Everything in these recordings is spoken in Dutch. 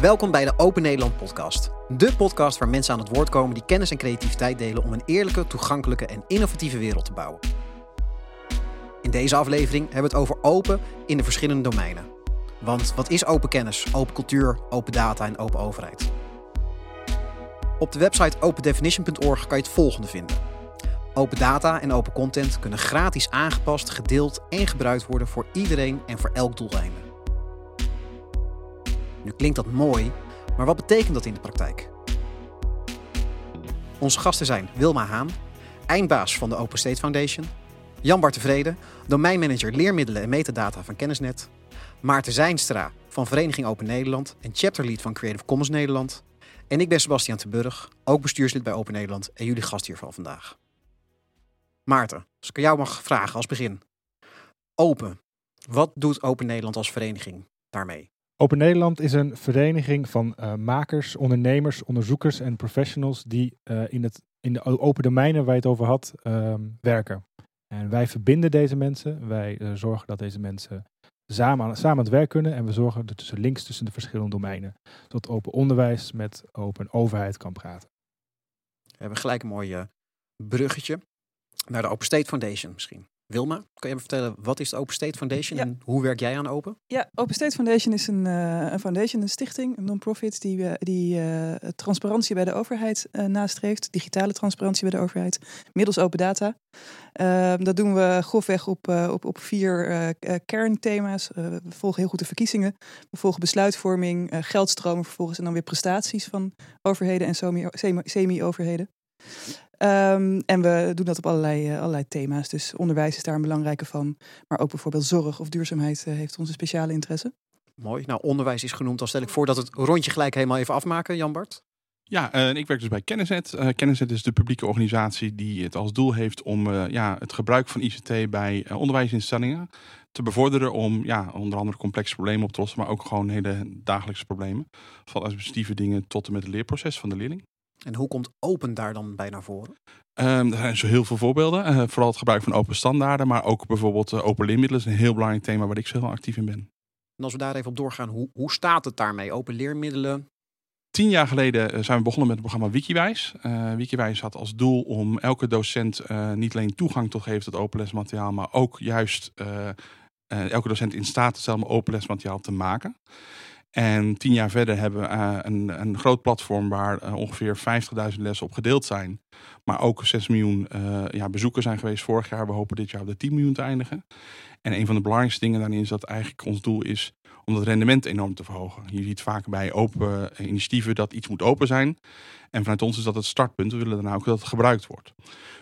Welkom bij de Open Nederland podcast. De podcast waar mensen aan het woord komen die kennis en creativiteit delen om een eerlijke, toegankelijke en innovatieve wereld te bouwen. In deze aflevering hebben we het over open in de verschillende domeinen. Want wat is open kennis, open cultuur, open data en open overheid? Op de website opendefinition.org kan je het volgende vinden. Open data en open content kunnen gratis aangepast, gedeeld en gebruikt worden voor iedereen en voor elk doeleinde. Nu klinkt dat mooi, maar wat betekent dat in de praktijk? Onze gasten zijn Wilma Haan, eindbaas van de Open State Foundation, Jan Bart Tevreden, domeinmanager leermiddelen en metadata van Kennisnet, Maarten Zijnstra van Vereniging Open Nederland en chapterlead van Creative Commons Nederland. En ik ben Sebastian Teburg, ook bestuurslid bij Open Nederland en jullie gast hier van vandaag. Maarten, als ik jou mag vragen als begin. Open. Wat doet Open Nederland als vereniging daarmee? Open Nederland is een vereniging van uh, makers, ondernemers, onderzoekers en professionals die uh, in, het, in de open domeinen waar je het over had uh, werken. En wij verbinden deze mensen. Wij uh, zorgen dat deze mensen samen aan, samen aan het werk kunnen. En we zorgen er tussen links tussen de verschillende domeinen. Zodat open onderwijs met open overheid kan praten. We hebben gelijk een mooi bruggetje naar de Open State Foundation misschien. Wilma, kan je even vertellen, wat is de Open State Foundation ja. en hoe werk jij aan open? Ja, Open State Foundation is een, uh, een foundation, een stichting, een non-profit die, uh, die uh, transparantie bij de overheid nastreeft, digitale transparantie bij de overheid, middels open data. Ehm, dat doen we grofweg op, op, op vier kernthema's. we volgen heel goed de verkiezingen, we volgen besluitvorming, geldstromen vervolgens en dan weer prestaties van overheden en semi-overheden. Um, en we doen dat op allerlei, uh, allerlei thema's. Dus onderwijs is daar een belangrijke van. Maar ook bijvoorbeeld zorg of duurzaamheid uh, heeft onze speciale interesse. Mooi. Nou, onderwijs is genoemd. Dan stel ik voor dat het rondje gelijk helemaal even afmaken, Jan Bart. Ja, uh, ik werk dus bij Kennisnet. Uh, Kennisnet is de publieke organisatie die het als doel heeft om uh, ja, het gebruik van ICT bij onderwijsinstellingen te bevorderen om ja, onder andere complexe problemen op te lossen, maar ook gewoon hele dagelijkse problemen. Van administratieve dingen tot en met het leerproces van de leerling. En hoe komt open daar dan bij naar voren? Um, er zijn zo heel veel voorbeelden. Uh, vooral het gebruik van open standaarden, maar ook bijvoorbeeld uh, open leermiddelen is een heel belangrijk thema waar ik zelf actief in ben. En als we daar even op doorgaan, hoe, hoe staat het daarmee? Open leermiddelen? Tien jaar geleden eh, zijn we begonnen met het programma Wikiwijs. Uh, Wikiwijs had als doel om elke docent uh, niet alleen toegang te geven tot open lesmateriaal, maar ook juist elke docent in staat te stellen om open lesmateriaal te maken. En tien jaar verder hebben we uh, een, een groot platform waar uh, ongeveer 50.000 lessen op gedeeld zijn. Maar ook 6 miljoen uh, ja, bezoekers zijn geweest vorig jaar. We hopen dit jaar op de 10 miljoen te eindigen. En een van de belangrijkste dingen daarin is dat eigenlijk ons doel is om het rendement enorm te verhogen. Je ziet vaak bij open initiatieven dat iets moet open zijn. En vanuit ons is dat het startpunt. We willen daarna ook dat het gebruikt wordt.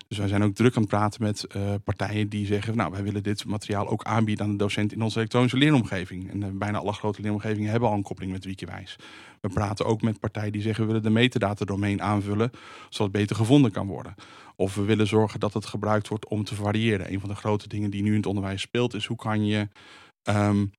Dus wij zijn ook druk aan het praten met uh, partijen die zeggen, nou wij willen dit materiaal ook aanbieden aan de docent in onze elektronische leeromgeving. En uh, bijna alle grote leeromgevingen hebben al een koppeling met Wikiwijs. We praten ook met partijen die zeggen, we willen de metadata domein aanvullen, zodat het beter gevonden kan worden. Of we willen zorgen dat het gebruikt wordt om te variëren. Een van de grote dingen die nu in het onderwijs speelt, is hoe kan je um,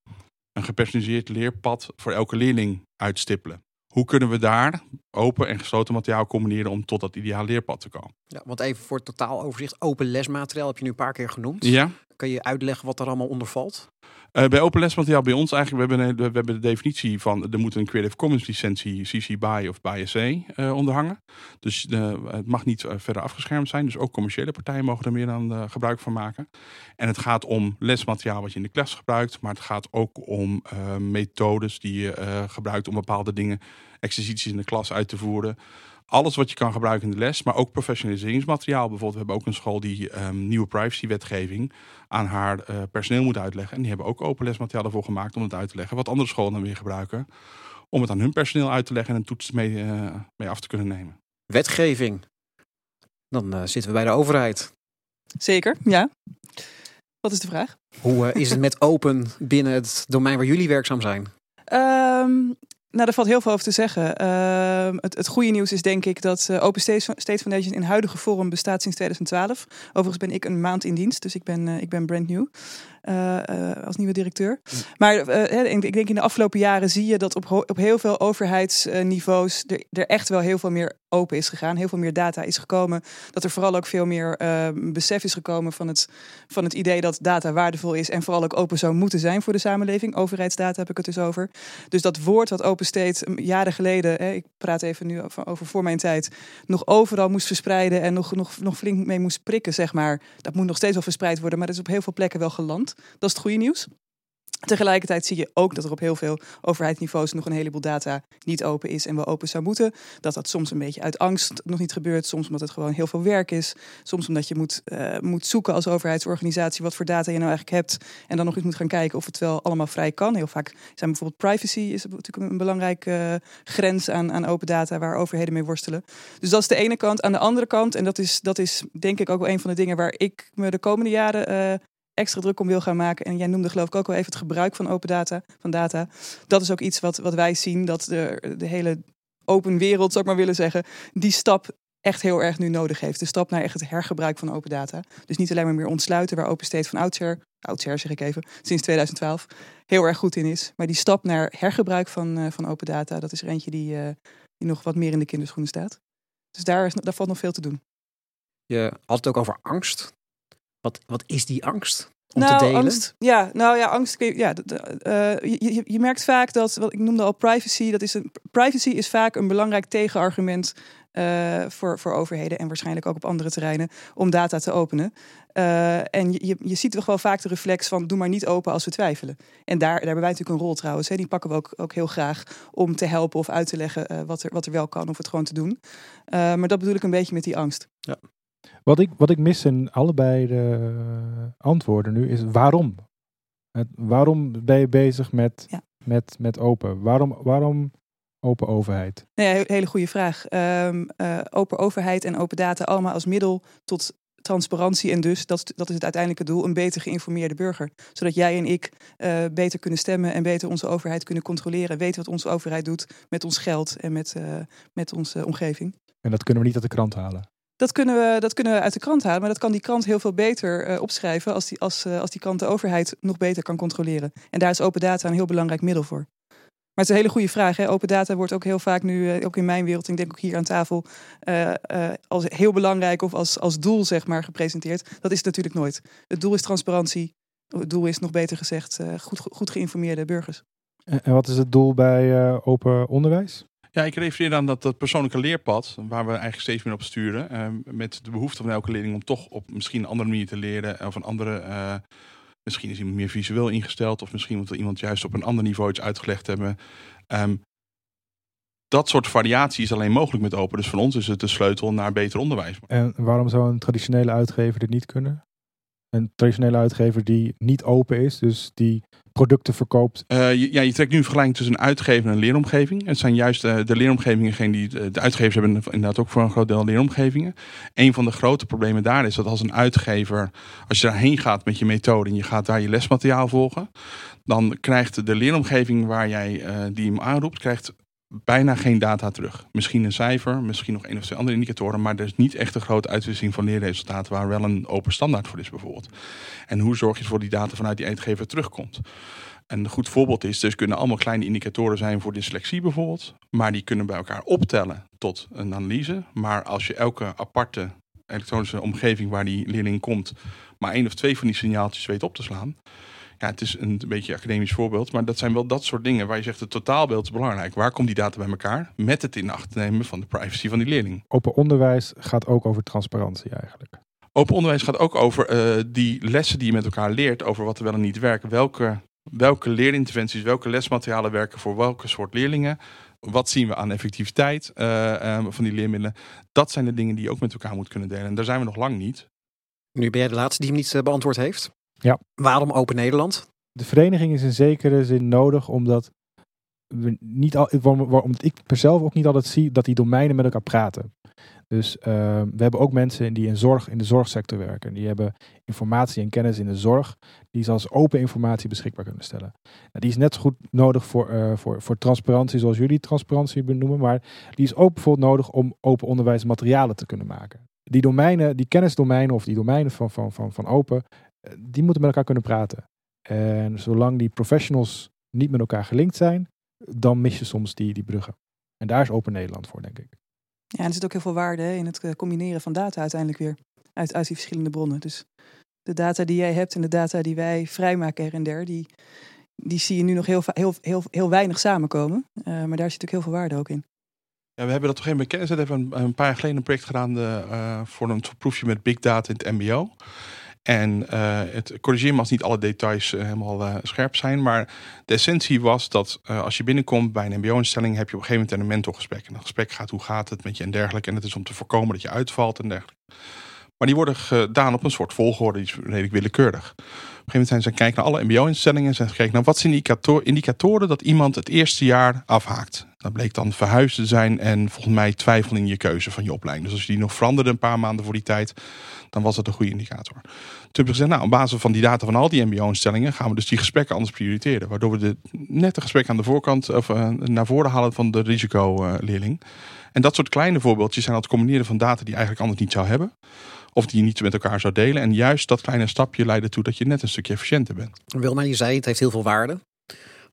een gepersonaliseerd leerpad voor elke leerling uitstippelen. Hoe kunnen we daar open en gesloten materiaal combineren om tot dat ideale leerpad te komen? Ja, want even voor het totaal overzicht, open lesmateriaal heb je nu een paar keer genoemd. Ja. Kan je uitleggen wat er allemaal onder valt? Uh, bij open lesmateriaal bij ons eigenlijk, we hebben, we hebben de definitie van er moet een Creative Commons licentie CC BY of uh, eh, onderhangen. Dus uh, het mag niet verder afgeschermd zijn. Dus ook commerciële partijen mogen er meer aan gebruik van maken. En het gaat om lesmateriaal wat je in de klas gebruikt, maar het gaat ook om methodes die je gebruikt om bepaalde dingen, exercities in de klas uit te voeren alles wat je kan gebruiken in de les, maar ook professionaliseringsmateriaal. Bijvoorbeeld, we hebben ook een school die um, nieuwe privacywetgeving aan haar uh, personeel moet uitleggen. En die hebben ook open lesmateriaal ervoor gemaakt om het uit te leggen. Wat andere scholen dan weer gebruiken om het aan hun personeel uit te leggen en een toets mee, uh, mee af te kunnen nemen. Wetgeving. Dan uh, zitten we bij de overheid. Zeker, ja. Wat is de vraag? Hoe is het met open binnen het domein waar jullie werkzaam zijn? Um, nou, daar valt heel veel over te zeggen. Uh, het, het, goede nieuws is denk ik dat uh, Open State Foundation in huidige vorm bestaat sinds 2012. Overigens ben ik een maand in dienst, dus ik ben, uh, ik ben brand new. Uh, als nieuwe directeur. Mm. Maar ik denk in de afgelopen jaren zie je dat op, op heel veel overheidsniveaus er, er, echt wel heel veel meer open is gegaan. Heel veel meer data is gekomen. Dat er vooral ook veel meer besef is gekomen van het, van het idee dat data waardevol is. En vooral ook open zou moeten zijn voor de samenleving. Overheidsdata heb ik het dus over. Dus dat woord wat open um, jaren geleden, hè, ik praat even nu over, over, voor mijn tijd, nog overal moest verspreiden en nog, nog, nog flink mee moest prikken, zeg maar. Dat moet nog steeds wel verspreid worden, maar dat is op heel veel plekken wel geland. Dat is het goede nieuws. Tegelijkertijd zie je ook dat er op heel veel overheidsniveaus nog een heleboel data niet open is en wel open zou moeten. Dat dat soms een beetje uit angst nog niet gebeurt, soms omdat het gewoon heel veel werk is, soms omdat je moet, uh, moet zoeken als overheidsorganisatie wat voor data je nou eigenlijk hebt en dan nog eens moet gaan kijken of het wel allemaal vrij kan. Heel vaak zijn bijvoorbeeld privacy is natuurlijk een belangrijke uh, grens aan, aan open data waar overheden mee worstelen. Dus dat is de ene kant. Aan de andere kant, en dat is, dat is denk ik ook wel een van de dingen waar ik me de komende jaren uh, extra druk om wil gaan maken. En jij noemde geloof ik ook wel even het gebruik van open data. Van data. Dat is ook iets wat, wat wij zien, dat de, de hele open wereld, zou ik maar willen zeggen, die stap echt heel erg nu nodig heeft. De stap naar echt het hergebruik van open data. Dus niet alleen maar meer ontsluiten, waar Open State van oudsher, oudsher zeg ik even, sinds 2012 heel erg goed in is. Maar die stap naar hergebruik van, uh, van open data, dat is er eentje die, uh, die nog wat meer in de kinderschoenen staat. Dus daar, is, daar valt nog veel te doen. Je had het ook over angst. Wat, wat is die angst? Om nou, te delen? angst. Ja, nou ja, angst. Ja, uh, je, je, je, merkt vaak dat, wat ik noemde al privacy, dat is een, privacy is vaak een belangrijk tegenargument uh, voor, voor overheden en waarschijnlijk ook op andere terreinen om data te openen. Uh, en je, je ziet toch wel vaak de reflex van doe maar niet open als we twijfelen. En daar, daar hebben wij natuurlijk een rol trouwens. Hè. Die pakken we ook, ook heel graag om te helpen of uit te leggen uh, wat, er, wat er wel kan of het gewoon te doen. maar dat bedoel ik een beetje met die angst. Ja. Wat ik, wat ik mis in allebei de antwoorden nu is waarom? Het, waarom ben je bezig met, ja. met, met open? Waarom, waarom open overheid? Nee, ja, hele goede vraag. Um, uh, open overheid en open data allemaal als middel tot transparantie en dus, dat, dat is het uiteindelijke doel, een beter geïnformeerde burger. Zodat jij en ik uh, beter kunnen stemmen en beter onze overheid kunnen controleren. Weten wat onze overheid doet met ons geld en met, uh, met onze omgeving. En dat kunnen we niet uit de krant halen? Dat kunnen, we, dat kunnen we uit de krant halen, maar dat kan die krant heel veel beter uh, opschrijven als die, als, uh, als die krant de overheid nog beter kan controleren. En daar is open data een heel belangrijk middel voor. Maar het is een hele goede vraag. Hè? Open data wordt ook heel vaak nu, uh, ook in mijn wereld, ik denk ook hier aan tafel, als heel belangrijk of als, als doel zeg maar gepresenteerd. Dat is het natuurlijk nooit. Het doel is transparantie. Het doel is nog beter gezegd goed, goed geïnformeerde burgers. En wat is het doel bij open onderwijs? Ja, ik refereer aan dat, dat persoonlijke leerpad, waar we eigenlijk steeds meer op sturen. Uh, met de behoefte van elke leerling om toch op misschien een andere manier te leren. Of een andere, uh, misschien is iemand meer visueel ingesteld. Of misschien moet iemand juist op een ander niveau iets uitgelegd hebben. Um, dat soort variatie is alleen mogelijk met open. Dus van ons is het de sleutel naar beter onderwijs. En waarom zou een traditionele uitgever dit niet kunnen? Een traditionele uitgever die niet open is, dus die producten verkoopt. Je, ja, je trekt nu een vergelijking tussen een uitgever en een leeromgeving. Het zijn juist uh, de leeromgevingen, geen die, de uitgevers hebben inderdaad ook voor een groot deel leeromgevingen. Een van de grote problemen daar is dat als een uitgever, als je daarheen gaat met je methode en je gaat daar je lesmateriaal volgen, dan krijgt de leeromgeving waar jij die hem aanroept, krijgt bijna geen data terug. Misschien een cijfer, misschien nog één of twee andere indicatoren, maar er is niet echt een grote uitwisseling van leerresultaten waar wel een open standaard voor is bijvoorbeeld. En hoe zorg je ervoor die data vanuit die uitgever terugkomt? Een goed voorbeeld is, dus kunnen allemaal kleine indicatoren zijn voor dyslexie bijvoorbeeld, maar die kunnen bij elkaar optellen tot een analyse. Maar als je elke aparte elektronische omgeving waar die leerling komt, maar één of twee van die signaaltjes weet op te slaan, ja, het is een beetje academisch voorbeeld, maar dat zijn wel dat soort dingen waar je zegt het totaalbeeld is belangrijk. Waar komt die data bij elkaar? Met het in acht nemen van de privacy van die leerling. Open onderwijs gaat ook over transparantie eigenlijk. Open onderwijs gaat ook over uh, die lessen die je met elkaar leert, over wat er wel en niet werkt. Welke, welke leerinterventies, welke lesmaterialen werken voor welke soort leerlingen. Wat zien we aan effectiviteit uh, um, van die leermiddelen? Dat zijn de dingen die je ook met elkaar moet kunnen delen. En daar zijn we nog lang niet. Nu ben jij de laatste die hem niet uh, beantwoord heeft. Ja. Waarom Open Nederland? De vereniging is in zekere zin nodig omdat we niet al, omdat ik zelf ook niet altijd zie dat die domeinen met elkaar praten. Dus uh, we hebben ook mensen die in, zorg, in de zorgsector werken. Die hebben informatie en kennis in de zorg, die ze als open informatie beschikbaar kunnen stellen. Nou, die is net zo goed nodig voor, uh, voor, voor transparantie, zoals jullie transparantie benoemen, maar die is ook bijvoorbeeld nodig om open onderwijsmaterialen te kunnen maken. Die domeinen, die kennisdomeinen of die domeinen van, van, van, van open, die moeten met elkaar kunnen praten. En zolang die professionals niet met elkaar gelinkt zijn, dan mis je soms die, die bruggen. En daar is Open Nederland voor, denk ik. Ja, en er zit ook heel veel waarde hè, in het combineren van data uiteindelijk weer. Uit, uit die verschillende bronnen. Dus de data die jij hebt en de data die wij vrijmaken her en der, die, die zie je nu nog heel, heel, heel, heel weinig samenkomen. Uh, maar daar zit natuurlijk heel veel waarde ook in. Ja, we hebben dat toch geen bekend. We hebben een, een, paar jaar geleden een project gedaan de, uh, voor een proefje met big data in het MBO. En uh, het corrigeer me als niet alle details uh, helemaal uh, scherp zijn. Maar de essentie was dat als je binnenkomt bij een MBO-instelling, heb je op een gegeven moment een mentorgesprek. En dat gesprek gaat hoe gaat het met je en dergelijke. En het is om te voorkomen dat je uitvalt en dergelijke. Maar die worden gedaan op een soort volgorde, die is redelijk willekeurig. Op een gegeven moment zijn ze kijken naar alle MBO-instellingen en zijn ze gekeken naar wat zijn indicatoren dat iemand het eerste jaar afhaakt. Dat bleek dan verhuisd te zijn en volgens mij twijfel in je keuze van je opleiding. Dus als je die nog veranderde een paar maanden voor die tijd, dan was dat een goede indicator. Toen hebben we gezegd, nou, op basis van die data van al die MBO-instellingen gaan we dus die gesprekken anders prioriteren. Waardoor we de, net een gesprek aan de voorkant of uh, naar voren halen van de risicoleerling. En dat soort kleine voorbeeldjes zijn het combineren van data die eigenlijk anders niet zou hebben. Of die je niet met elkaar zou delen. En juist dat kleine stapje leidt ertoe dat je net een stukje efficiënter bent. Wilma, je zei het heeft heel veel waarde.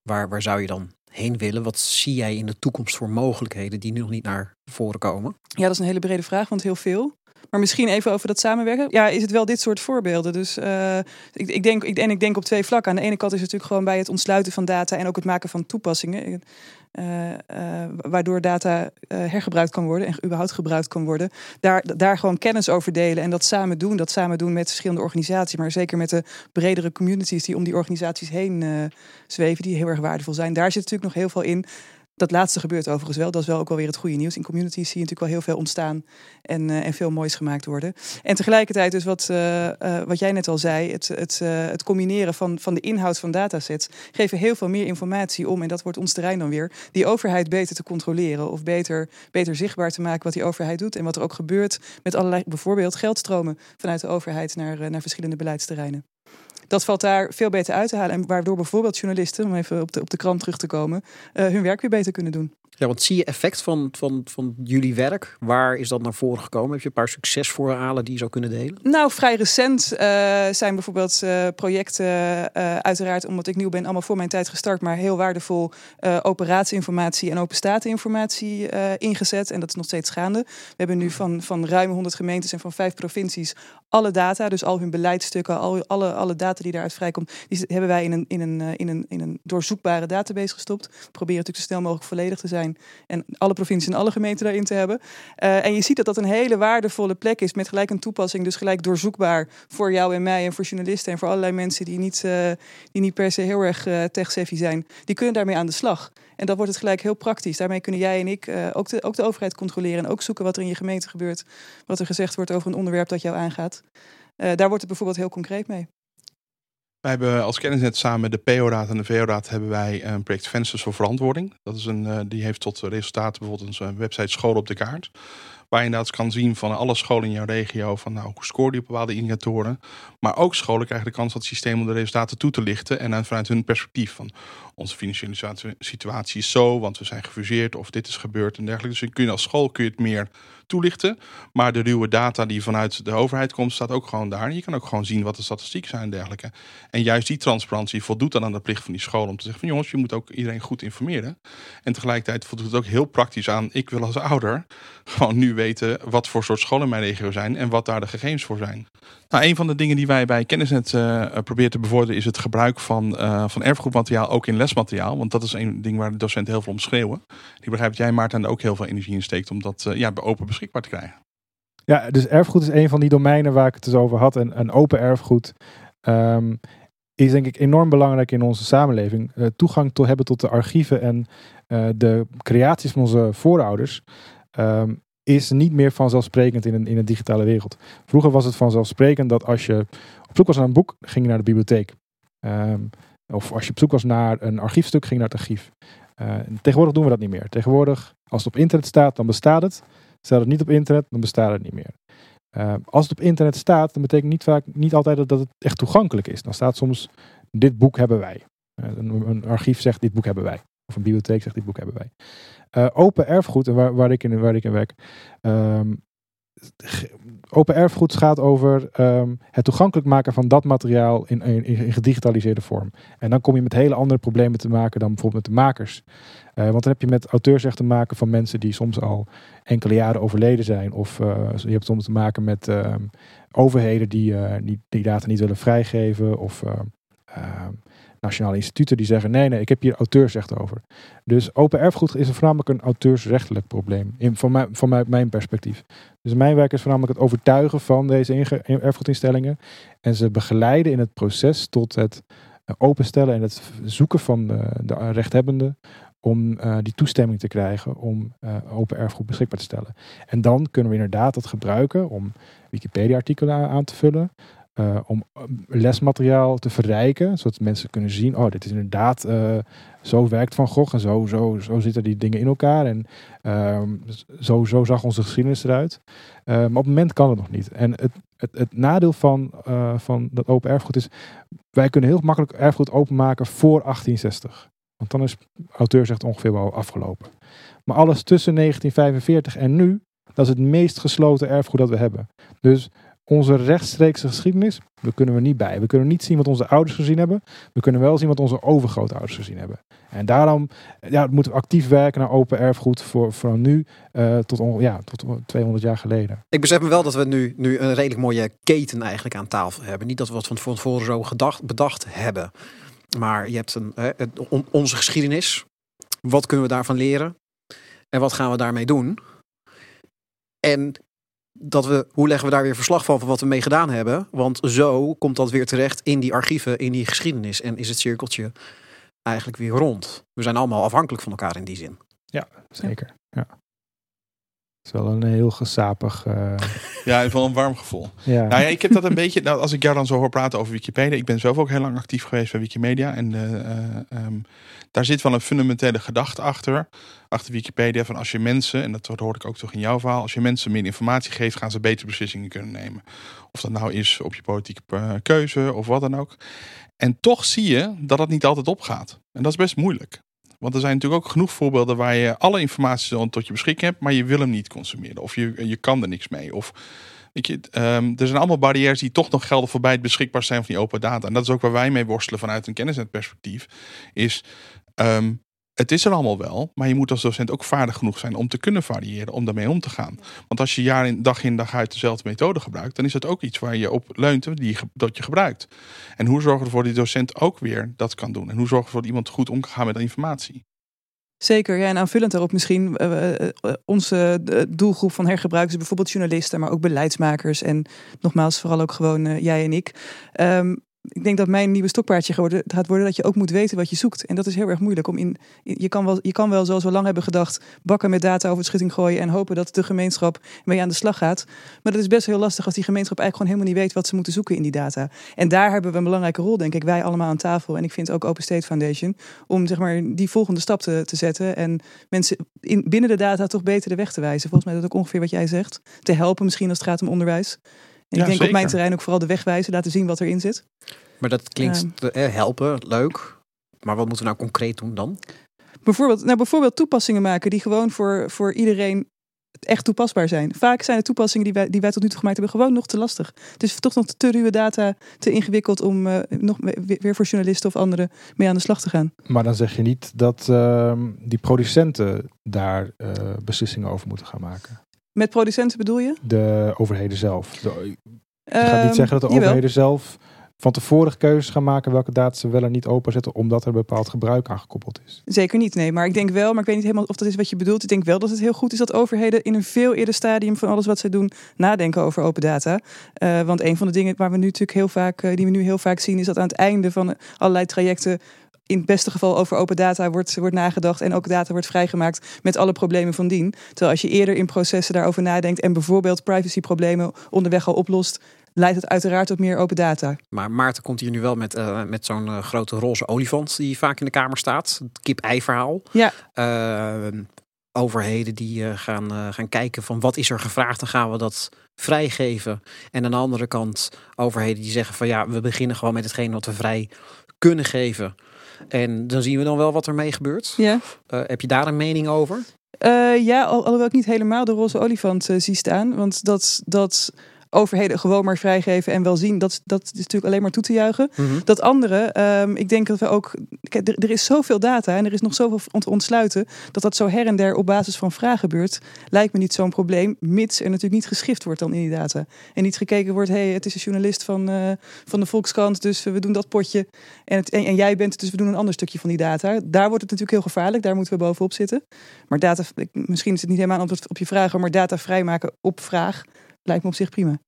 Waar, waar zou je dan heen willen? Wat zie jij in de toekomst voor mogelijkheden die nu nog niet naar voren komen? Ja, dat is een hele brede vraag, want heel veel. Maar misschien even over dat samenwerken. Ja, is het wel dit soort voorbeelden? Dus uh, ik, ik, denk, ik, en ik denk op twee vlakken. Aan de ene kant is het natuurlijk gewoon bij het ontsluiten van data en ook het maken van toepassingen. Uh, uh, waardoor data hergebruikt kan worden en überhaupt gebruikt kan worden. Daar, daar gewoon kennis over delen en dat samen doen. Dat samen doen met verschillende organisaties, maar zeker met de bredere communities die om die organisaties heen zweven, die heel erg waardevol zijn. Daar zit natuurlijk nog heel veel in. Dat laatste gebeurt overigens wel. Dat is wel ook wel weer het goede nieuws. In communities zie je natuurlijk wel heel veel ontstaan en, uh, en veel moois gemaakt worden. En tegelijkertijd dus wat, uh, uh, wat jij net al zei, het, het, het combineren van, van de inhoud van datasets geven heel veel meer informatie om, en dat wordt ons terrein dan weer, die overheid beter te controleren of beter, beter zichtbaar te maken wat die overheid doet en wat er ook gebeurt met allerlei bijvoorbeeld geldstromen vanuit de overheid naar, naar verschillende beleidsterreinen dat valt daar veel beter uit te halen. En waardoor bijvoorbeeld journalisten, om even op de, op de krant terug te komen, uh, hun werk weer beter kunnen doen. Ja, want zie je effect van, van, van jullie werk? Waar is dat naar voren gekomen? Heb je een paar succesvoorhalen die je zou kunnen delen? Nou, vrij recent uh, zijn bijvoorbeeld uh, projecten, uh, uiteraard omdat ik nieuw ben, allemaal voor mijn tijd gestart, maar heel waardevol open raadsinformatie en open stateninformatie ingezet. En dat is nog steeds gaande. We hebben nu van, van ruim 100 gemeentes en van vijf provincies alle data, dus al hun beleidsstukken, al, alle, alle data die daaruit vrijkomt, die hebben wij in een, in een, in een, in een doorzoekbare database gestopt. We proberen natuurlijk zo snel mogelijk volledig te zijn en alle provincies en alle gemeenten daarin te hebben. Uh, en je ziet dat dat een hele waardevolle plek is met gelijk een toepassing, dus gelijk doorzoekbaar voor jou en mij en voor journalisten en voor allerlei mensen die niet, uh, die niet per se heel erg uh, tech-savvy zijn. Die kunnen daarmee aan de slag. En dan wordt het gelijk heel praktisch. Daarmee kunnen jij en ik ook, de, ook de overheid controleren en ook zoeken wat er in je gemeente gebeurt. Wat er gezegd wordt over een onderwerp dat jou aangaat. daar wordt het bijvoorbeeld heel concreet mee. Wij hebben als kennisnet samen met de PO-raad en de VO-raad hebben wij een project Vensters voor Verantwoording. Dat is een, die heeft tot resultaten bijvoorbeeld een website School op de kaart. Waar je inderdaad kan zien van alle scholen in jouw regio van nou, hoe scoor die op bepaalde indicatoren. Maar ook scholen krijgen de kans dat systeem om de resultaten toe te lichten. En dan vanuit hun perspectief van onze financiële situatie is zo, want we zijn gefuseerd of dit is gebeurd en dergelijke. Dus kun je als school kun je het meer toelichten. Maar de ruwe data die vanuit de overheid komt, staat ook gewoon daar. Je kan ook gewoon zien wat de statistieken zijn en dergelijke. En juist die transparantie voldoet dan aan de plicht van die school om te zeggen van jongens, je moet ook iedereen goed informeren. En tegelijkertijd voldoet het ook heel praktisch aan, ik wil als ouder gewoon nu weten wat voor soort scholen in mijn regio zijn en wat daar de gegevens voor zijn. Nou, een van de dingen die wij bij Kennisnet uh, proberen te bevorderen is het gebruik van, uh, van erfgoedmateriaal ook in lesmateriaal. Want dat is een ding waar de docenten heel veel om schreeuwen. Ik begrijp jij Maarten ook heel veel energie in steekt om dat uh, ja, open beschikbaar te krijgen. Ja, dus erfgoed is een van die domeinen waar ik het dus over had. En, en open erfgoed um, is denk ik enorm belangrijk in onze samenleving. toegang te hebben tot de archieven en de creaties van onze voorouders. Um, is niet meer vanzelfsprekend in een, in een digitale wereld. Vroeger was het vanzelfsprekend dat als je op zoek was naar een boek, ging je naar de bibliotheek. Um, of als je op zoek was naar een archiefstuk, ging naar het archief. Uh, tegenwoordig doen we dat niet meer. Tegenwoordig, als het op internet staat, dan bestaat het. Staat het niet op internet, dan bestaat het niet meer. Uh, als het op internet staat, dan betekent niet, vaak, niet altijd dat, het echt toegankelijk is. Dan staat soms, dit boek hebben wij. Uh, een, archief zegt, dit boek hebben wij. Of een bibliotheek zegt, dit boek hebben wij. Open erfgoed, waar, waar, ik in, waar ik in werk. Open erfgoed gaat over um, het toegankelijk maken van dat materiaal in, in, gedigitaliseerde vorm. En dan kom je met hele andere problemen te maken dan bijvoorbeeld met de makers. Uh, want dan heb je met auteursrecht te maken van mensen die soms al enkele jaren overleden zijn. Of uh, je hebt soms te maken met uh, overheden die, die, die data niet willen vrijgeven. Of nationale instituten die zeggen: nee, nee, ik heb hier auteursrecht over. Dus open erfgoed is voornamelijk een auteursrechtelijk probleem, in, van, mijn, van mijn, perspectief. Dus mijn werk is voornamelijk het overtuigen van deze inge- erfgoedinstellingen en ze begeleiden in het proces tot het eh, openstellen en het zoeken van de, de rechthebbenden om eh, die toestemming te krijgen om eh, open erfgoed beschikbaar te stellen. En dan kunnen we inderdaad dat gebruiken om Wikipedia-artikelen aan te vullen, eh, om eh, lesmateriaal te verrijken, zodat mensen kunnen zien, oh, dit is inderdaad, eh, zo werkt Van Gogh en zo, zo, zo zitten die dingen in elkaar en ehm, zo, zo zag onze geschiedenis eruit. Maar op het moment kan het nog niet. En het, het, het nadeel van, van dat open erfgoed is, wij kunnen heel makkelijk erfgoed openmaken voor 1860. Want dan is auteursrecht ongeveer wel afgelopen. Maar alles tussen 1945 en nu, dat is het meest gesloten erfgoed dat we hebben. Dus onze rechtstreekse geschiedenis, daar kunnen we niet bij. We kunnen niet zien wat onze ouders gezien hebben. We kunnen wel zien wat onze overgrootouders gezien hebben. En daarom ja, moeten we actief werken naar open erfgoed voor, van nu eh, tot, on- ja, tot 200 jaar geleden. Ik besef me wel dat we nu, nu een redelijk mooie keten eigenlijk aan tafel hebben. Niet dat we wat van tevoren zo gedacht, bedacht hebben. Maar je hebt een, hè, onze geschiedenis. Wat kunnen we daarvan leren? En wat gaan we daarmee doen? En dat we, hoe leggen we daar weer verslag van van wat we mee gedaan hebben? Want zo komt dat weer terecht in die archieven, in die geschiedenis. En is het cirkeltje eigenlijk weer rond. We zijn allemaal afhankelijk van elkaar in die zin. Zeker. Ja. Het is wel een heel gesapig. eh, Ja, even een warm gevoel. ja. Nou ja, ik heb dat een beetje. Nou, als ik jou dan zo hoor praten over Wikipedia. Ik ben zelf ook heel lang actief geweest bij Wikimedia. En eh, eh, ehm, daar zit wel een fundamentele gedachte achter. Achter Wikipedia. Van als je mensen, en dat hoorde ik ook toch in jouw verhaal. Als je mensen meer informatie geeft, gaan ze betere beslissingen kunnen nemen. Of dat nou is op je politieke keuze of wat dan ook. En toch zie je dat dat niet altijd opgaat. En dat is best moeilijk. Want er zijn natuurlijk ook genoeg voorbeelden waar je alle informatie zo tot je beschikking hebt, maar je wil hem niet consumeren. Of je, je kan er niks mee. Of Weet je, ehm, er zijn allemaal barrières die toch nog gelden voorbij het beschikbaar zijn van die open data. En dat is ook waar wij mee worstelen vanuit een kennisnetperspectief. Is, ehm, het is er allemaal wel, maar je moet als docent ook vaardig genoeg zijn om te kunnen variëren, om daarmee om te gaan. Want als je jaar in, dag in dag uit dezelfde methode gebruikt, dan is dat ook iets waar je op leunt, die dat je gebruikt. En hoe zorgen we ervoor dat die docent ook weer dat kan doen? En hoe zorgen we ervoor dat iemand goed om kan gaan met de informatie? Zeker, ja, en aanvullend daarop misschien eh, eh, eh, onze doelgroep van hergebruikers, bijvoorbeeld journalisten, maar ook beleidsmakers en nogmaals vooral ook gewoon jij en ik. Ehm, ik denk dat mijn nieuwe stokpaardje geworden, gaat worden dat je ook moet weten wat je zoekt. En dat is heel erg moeilijk. Om in, je, kan wel, je kan wel, zoals we lang hebben gedacht, bakken met data over het schutting gooien en hopen dat de gemeenschap mee aan de slag gaat. Maar dat is best heel lastig als die gemeenschap eigenlijk gewoon helemaal niet weet wat ze moeten zoeken in die data. En daar hebben we een belangrijke rol, denk ik, wij allemaal aan tafel. En ik vind ook Open State Foundation om zeg maar, die volgende stap te, te zetten. En mensen in, binnen de data toch beter de weg te wijzen. Volgens mij dat ook ongeveer wat jij zegt. Te helpen misschien als het gaat om onderwijs. Ja, ik denk op mijn terrein ook vooral de weg wijzen, laten zien wat erin zit. Maar dat klinkt Ehm. eh, helpen, leuk. Maar wat moeten we nou concreet doen dan? Bijvoorbeeld, nou, bijvoorbeeld toepassingen maken die gewoon voor, voor iedereen echt toepasbaar zijn. Vaak zijn de toepassingen die wij, die wij tot nu toe gemaakt hebben gewoon nog te lastig. Dus toch nog te ruwe data, te ingewikkeld om eh, nog weer weer voor journalisten of anderen mee aan de slag te gaan. Maar dan zeg je niet dat ehm, die producenten daar eh, beslissingen over moeten gaan maken. Met producenten bedoel je? De overheden zelf. Je gaat Ehm, niet zeggen dat de jawel. overheden zelf van tevoren keuzes gaan maken welke data ze wel en niet openzetten, omdat er een bepaald gebruik aan gekoppeld is. Zeker niet, nee. Maar ik denk wel, maar ik weet niet helemaal of dat is wat je bedoelt. Ik denk wel dat het heel goed is dat overheden in een veel eerder stadium van alles wat zij doen nadenken over open data. Eh, want een van de dingen waar we nu natuurlijk heel vaak, eh, die we nu heel vaak zien, is dat aan het einde van allerlei trajecten in het beste geval over open data wordt, wordt nagedacht en ook data wordt vrijgemaakt met alle problemen van dien. Terwijl als je eerder in processen daarover nadenkt en bijvoorbeeld privacyproblemen onderweg al oplost, leidt het uiteraard tot meer open data. Maar Maarten komt hier nu wel met, eh, met zo'n eh, grote roze olifant die vaak in de kamer staat. Het kip-ei verhaal. Ja. Eh, overheden die gaan, gaan kijken van wat is er gevraagd, dan gaan we dat vrijgeven. En aan de andere kant overheden die zeggen van ja, we beginnen gewoon met hetgeen wat we vrij kunnen geven. En dan zien we dan wel wat ermee gebeurt. Ja. Eh, heb je daar een mening over? Eh, ja, al, alhoewel ik niet helemaal de roze olifant eh, zie staan. Want dat, dat overheden gewoon maar vrijgeven en wel zien. Dat, dat is natuurlijk alleen maar toe te juichen. Mhm. Dat andere, ehm, ik denk dat we ook. Kijk, er, er is zoveel data en er is nog zoveel om te ontsluiten. Dat dat zo her en der op basis van vragen gebeurt. Lijkt me niet zo'n probleem. Mits er natuurlijk niet geschift wordt dan in die data. En niet gekeken wordt, hé, hey, het is een journalist van, eh, van de Volkskrant. Dus we doen dat potje. En, het, en, en jij bent het, dus we doen een ander stukje van die data. Daar wordt het natuurlijk heel gevaarlijk. Daar moeten we bovenop zitten. Maar data, misschien is het niet helemaal antwoord op je vragen. Maar data vrijmaken op vraag lijkt me op zich prima.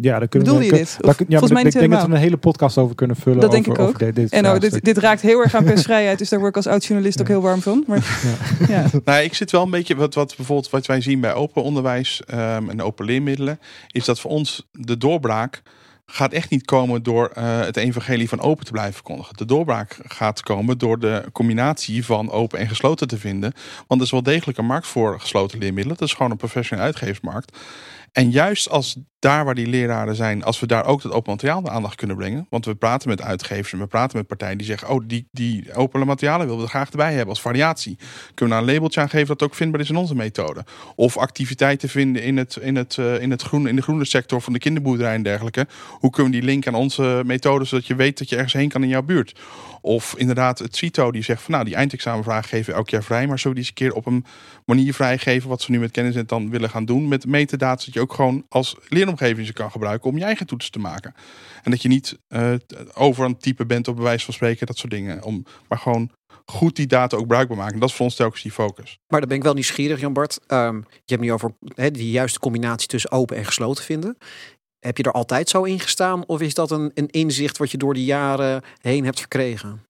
Ja, daar kunnen Bedoel we, je dit? daar Of- ja, volgens mij ik denk dat we een hele podcast over kunnen vullen. Dat denk ik ook. dit, dit En oh, dit, dit raakt heel erg aan persvrijheid. Dus daar word ik als oud-journalist ook heel warm van. Maar ja. Nou, ik zit wel een beetje wat, wat bijvoorbeeld wat wij zien bij open onderwijs ehm, en open leermiddelen, is dat voor ons de doorbraak gaat echt niet komen door eh, het evangelie van open te blijven verkondigen. De doorbraak gaat komen door de combinatie van open en gesloten te vinden. Want er is wel degelijk een markt voor gesloten leermiddelen. Dat is gewoon een professionele uitgeversmarkt. En juist als daar waar die leraren zijn, als we daar ook dat open materiaal de aandacht kunnen brengen. Want we praten met uitgevers en we praten met partijen die zeggen: Oh, die, die open materialen willen we graag erbij hebben als variatie. Kunnen we daar een labeltje aan geven dat ook vindbaar is in onze methode? Of activiteiten vinden in, het, in, het, eh, in, het groen, in de groene sector van de kinderboerderij en dergelijke. Hoe kunnen we die linken aan onze methode zodat je weet dat je ergens heen kan in jouw buurt? Of inderdaad het CITO die zegt van nou die eindexamenvraag geven we elk jaar vrij. Maar zullen die eens een keer op een manier vrijgeven wat ze nu met kennis en dan willen gaan doen. Met metadata dat je ook gewoon als leeromgeving ze kan gebruiken om je eigen toetsen te maken. En dat je niet eh, over het typen bent op bewijs van spreken, dat soort dingen. Om, maar gewoon goed die data ook bruikbaar maken. Dat is voor ons telkens die focus. Maar dan ben ik wel nieuwsgierig, Jan Bart. Ehm, je hebt nu over hè, die juiste combinatie tussen open en gesloten vinden. Heb je er altijd zo in gestaan? Of is dat een, een inzicht wat je door de jaren heen hebt verkregen?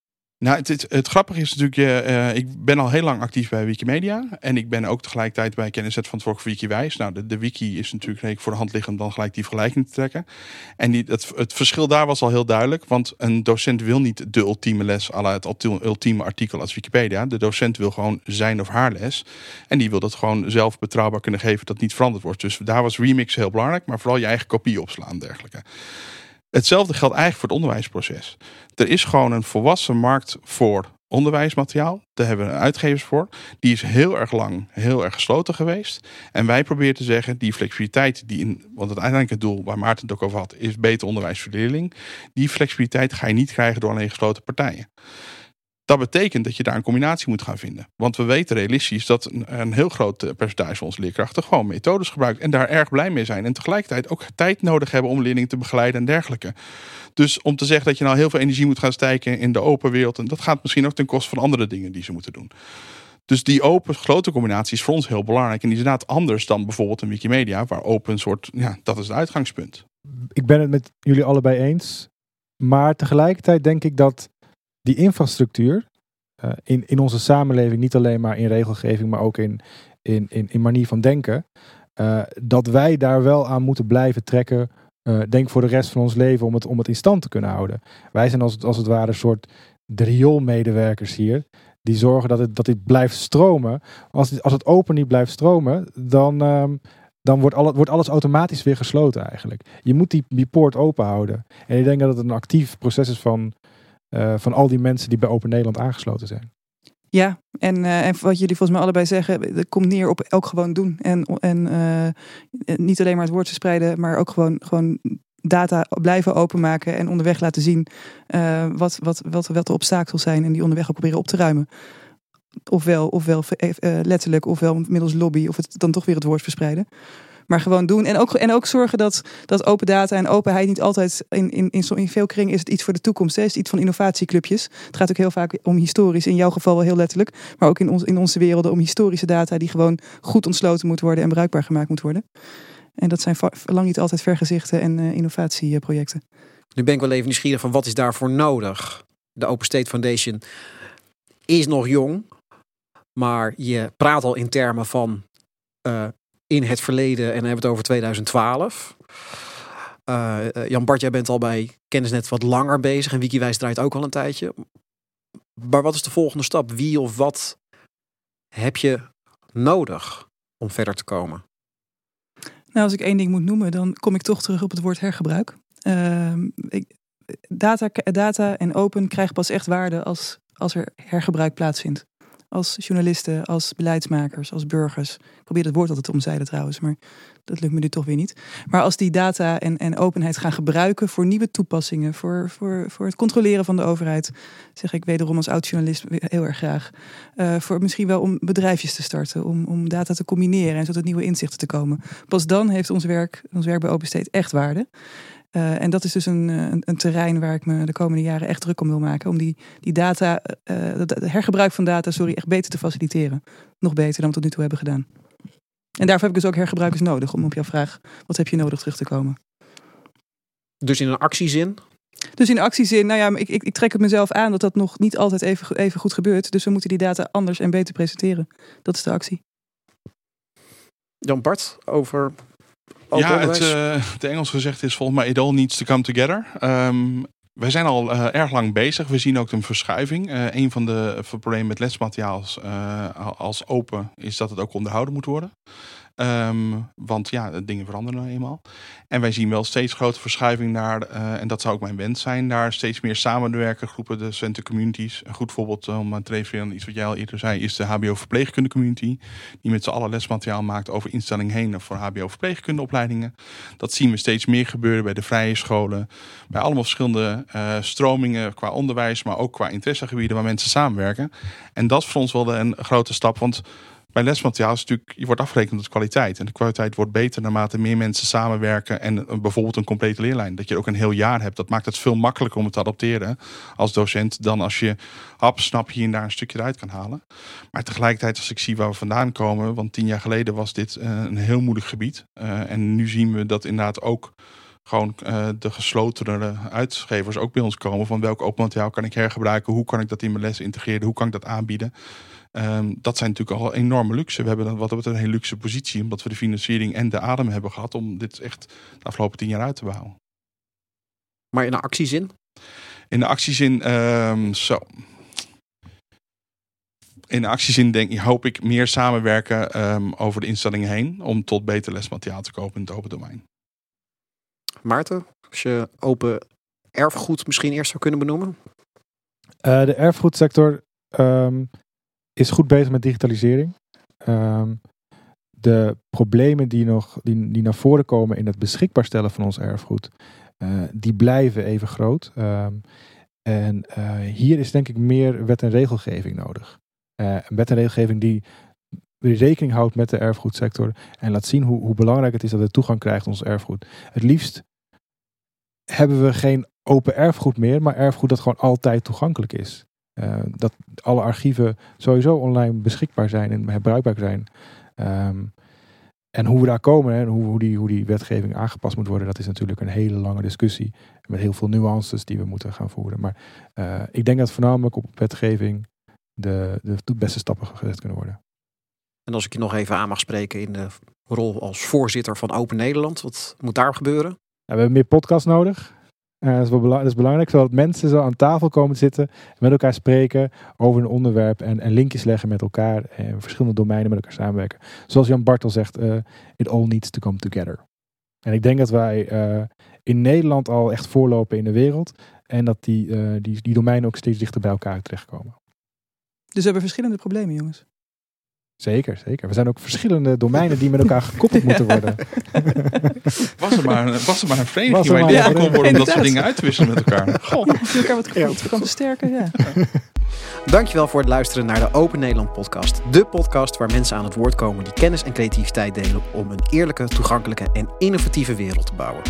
Nou, het, het, grappige is natuurlijk, eh, ik ben al heel lang actief bij Wikimedia. En ik ben ook tegelijkertijd bij kenniszet van het voor Wikiwijs. Nou, de, de wiki is natuurlijk voor de hand liggend om dan gelijk die vergelijking te trekken. En die, het, het verschil daar was al heel duidelijk. Want een docent wil niet de ultieme les à het ulti- ultieme artikel als Wikipedia. De docent wil gewoon zijn of haar les. En die wil dat gewoon zelf betrouwbaar kunnen geven dat niet veranderd wordt. Dus daar was remix heel belangrijk. Maar vooral je eigen kopie opslaan en dergelijke. Hetzelfde geldt eigenlijk voor het onderwijsproces. Er is gewoon een volwassen markt voor onderwijsmateriaal. Daar hebben we uitgevers voor. Die is heel erg lang, heel erg gesloten geweest. En wij proberen te zeggen, die flexibiliteit die in, want het uiteindelijke doel waar Maarten het ook over had, is beter onderwijs voor leerling. Die flexibiliteit ga je niet krijgen door alleen gesloten partijen. Dat betekent dat je daar een combinatie moet gaan vinden. Want we weten realistisch dat een, heel groot eh, percentage van onze leerkrachten gewoon methodes gebruikt en daar erg blij mee zijn. En tegelijkertijd ook tijd nodig hebben om leerlingen te begeleiden en dergelijke. Dus om te zeggen dat je nou heel veel energie moet gaan steken in de open wereld, en dat gaat misschien ook ten koste van andere dingen die ze moeten doen. Dus die open-gesloten combinatie is voor ons heel belangrijk. En die is inderdaad anders dan bijvoorbeeld een Wikimedia, waar open soort, ja, dat is het uitgangspunt. ik ben het met jullie allebei eens. Maar tegelijkertijd denk ik dat die infrastructuur eh, in, in onze samenleving, niet alleen maar in regelgeving, maar ook in, in, in, in manier van denken, eh, dat wij daar wel aan moeten blijven trekken. eh, denk voor de rest van ons leven om het, om het in stand te kunnen houden. Wij zijn als, het- als het ware een soort rioolmedewerkers hier. Die zorgen dat het, dat dit blijft stromen. Als, het- als het open niet blijft stromen, dan, ehm, dan wordt, alle, wordt alles automatisch weer gesloten eigenlijk. Je moet die, die poort open houden. En ik denk dat het een actief proces is van, van al die mensen die bij Open Nederland aangesloten zijn. Ja, en, eh, en wat jullie volgens mij allebei zeggen, het komt neer op elk gewoon doen. En, en eh, niet alleen maar het woord verspreiden, maar ook gewoon, gewoon data blijven openmaken en onderweg laten zien eh, wat, wat, wat, wat de obstakels zijn en die onderweg ook proberen op te ruimen. Ofwel, ofwel eh, eh, letterlijk, ofwel middels lobby, of het dan toch weer het woord verspreiden. Maar gewoon doen. En ook, en ook zorgen dat, dat open data en openheid niet altijd in, in, in, in veel kringen is het iets voor de toekomst. Hè? Is het iets van innovatieclubjes. Het gaat ook heel vaak om historisch, in jouw geval wel heel letterlijk. Maar ook in, ons, in onze werelden om historische data die gewoon goed ontsloten moet worden en bruikbaar gemaakt moet worden. En dat zijn lang niet altijd vergezichten en eh, innovatieprojecten. Nu ben ik wel even nieuwsgierig van wat is daarvoor nodig? De Open State Foundation is nog jong, maar je praat al in termen van eh, in het verleden en dan hebben we het over 2012. Eh, eh, Jan Bart, jij bent al bij Kennisnet wat langer bezig en Wikiwijs draait ook al een tijdje. Maar wat is de volgende stap? Wie of wat heb je nodig om verder te komen? Nou, als ik één ding moet noemen, dan kom ik toch terug op het woord hergebruik. Ehm, data, data en open krijgen pas echt waarde als, als er hergebruik plaatsvindt. Als journalisten, als beleidsmakers, als burgers. Ik probeer het woord altijd te omzeilen trouwens, maar dat lukt me nu toch weer niet. Maar als die data en, en openheid gaan gebruiken voor nieuwe toepassingen, voor, voor, voor het controleren van de overheid, zeg ik wederom als oud-journalist heel erg graag. Uh, voor misschien wel om bedrijfjes te starten, om, om data te combineren en zo tot nieuwe inzichten te komen. Pas dan heeft ons werk, ons werk bij Open State echt waarde. Uh, en dat is dus een, een, een, terrein waar ik me de komende jaren echt druk om wil maken. Om die, die data, uh, het hergebruik van data, sorry, echt beter te faciliteren. Nog beter dan we tot nu toe hebben gedaan. En daarvoor heb ik dus ook hergebruikers nodig om op jouw vraag, wat heb je nodig terug te komen. Dus in een actiezin? Dus in actiezin, nou ja, ik, ik, ik trek het mezelf aan dat dat nog niet altijd even, even goed gebeurt. Dus we moeten die data anders en beter presenteren. Dat is de actie. Jan Bart, over ja, het, uh, de Engels gezegd is volgens mij it all needs to come together. Um, wij zijn al uh, erg lang bezig. We zien ook een verschuiving. Uh, een van de problemen met lesmateriaal als open is dat het ook onderhouden moet worden. Um, want ja, dingen veranderen nou eenmaal. En wij zien wel steeds grote verschuiving naar, uh, en dat zou ook mijn wens zijn, naar steeds meer samenwerken groepen, de center communities. Een goed voorbeeld om aan te refereren iets wat jij al eerder zei, is de HBO verpleegkunde community. Die met z'n allen lesmateriaal maakt over instelling heen voor HBO verpleegkundeopleidingen. Dat zien we steeds meer gebeuren bij de vrije scholen. Bij allemaal verschillende stromingen qua onderwijs, maar ook qua interessegebieden waar mensen samenwerken. En dat is voor ons wel een grote stap, want bij lesmateriaal is natuurlijk, je wordt afgerekend op kwaliteit. En de kwaliteit wordt beter naarmate meer mensen samenwerken. En bijvoorbeeld een complete leerlijn. Dat je ook een heel jaar hebt. Dat maakt het veel makkelijker om het te adopteren als docent. Dan als je hap, snap hier en daar een stukje eruit kan halen. Maar tegelijkertijd als ik zie waar we vandaan komen. Want tien jaar geleden was dit uh, een heel moeilijk gebied. Uh, en nu zien we dat inderdaad ook gewoon uh, de geslotenere uitgevers ook bij ons komen. Van welk open materiaal kan ik hergebruiken? Hoe kan ik dat in mijn les integreren? Hoe kan ik dat aanbieden? Um, dat zijn natuurlijk al enorme luxe. We hebben wat dat een hele luxe positie, omdat we de financiering en de adem hebben gehad om dit echt de afgelopen tien jaar uit te bouwen. Maar in de actiezin? In de actiezin, um, zo. In de actiezin denk ik, hoop ik meer samenwerken um, over de instellingen heen om tot beter lesmateriaal te kopen in het open domein. Maarten, als je open erfgoed misschien eerst zou kunnen benoemen? Uh, de erfgoedsector um, is goed bezig met digitalisering. Um, de problemen die, nog, die, die naar voren komen in het beschikbaar stellen van ons erfgoed, uh, die blijven even groot. Um, en uh, hier is denk ik meer wet en regelgeving nodig. Uh, wet en regelgeving die rekening houdt met de erfgoedsector en laat zien hoe, hoe belangrijk het is dat het toegang krijgt ons erfgoed. Het liefst hebben we geen open erfgoed meer, maar erfgoed dat gewoon altijd toegankelijk is. Uh, dat alle archieven sowieso online beschikbaar zijn en herbruikbaar zijn. Um, en hoe we daar komen en hoe, hoe, die, hoe die wetgeving aangepast moet worden, dat is natuurlijk een hele lange discussie. Met heel veel nuances die we moeten gaan voeren. Maar uh, ik denk dat voornamelijk op wetgeving de, de beste stappen gezet kunnen worden. En als ik je nog even aan mag spreken in de rol als voorzitter van Open Nederland, wat moet daar gebeuren? Ja, we hebben meer podcasts nodig. Uh, dat, is wel dat, is belangrijk, zodat mensen zo aan tafel komen zitten, met elkaar spreken over een onderwerp en, en linkjes leggen met elkaar en verschillende domeinen met elkaar samenwerken. Zoals Jan Bartel zegt, uh, it all needs to come together. En ik denk dat wij uh, in Nederland al echt voorlopen in de wereld en dat die, die, die domeinen ook steeds dichter bij elkaar terechtkomen. Dus we hebben verschillende problemen, jongens. Zeker, zeker. We zijn ook verschillende domeinen die met elkaar gekoppeld moeten worden. Was er maar, was er maar een vereniging waar je kon worden om dat soort dingen uit te wisselen met elkaar. Goh, als elkaar wat gevoeld, we kan versterken, ja. Dankjewel voor het luisteren naar de Open Nederland podcast. De podcast waar mensen aan het woord komen die kennis en creativiteit delen om een eerlijke, toegankelijke en innovatieve wereld te bouwen.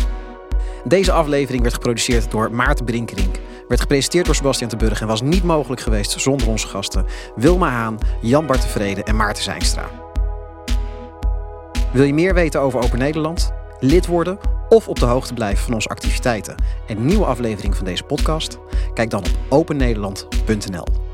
Deze aflevering werd geproduceerd door Maarten Brinkerink werd gepresenteerd door Sebastian de Burg en was niet mogelijk geweest zonder onze gasten Wilma Haan, Jan Bart Tevreden en Maarten Zijnstra. Wil je meer weten over Open Nederland? Lid worden of op de hoogte blijven van onze activiteiten en nieuwe afleveringen van deze podcast? Kijk dan op opennederland.nl.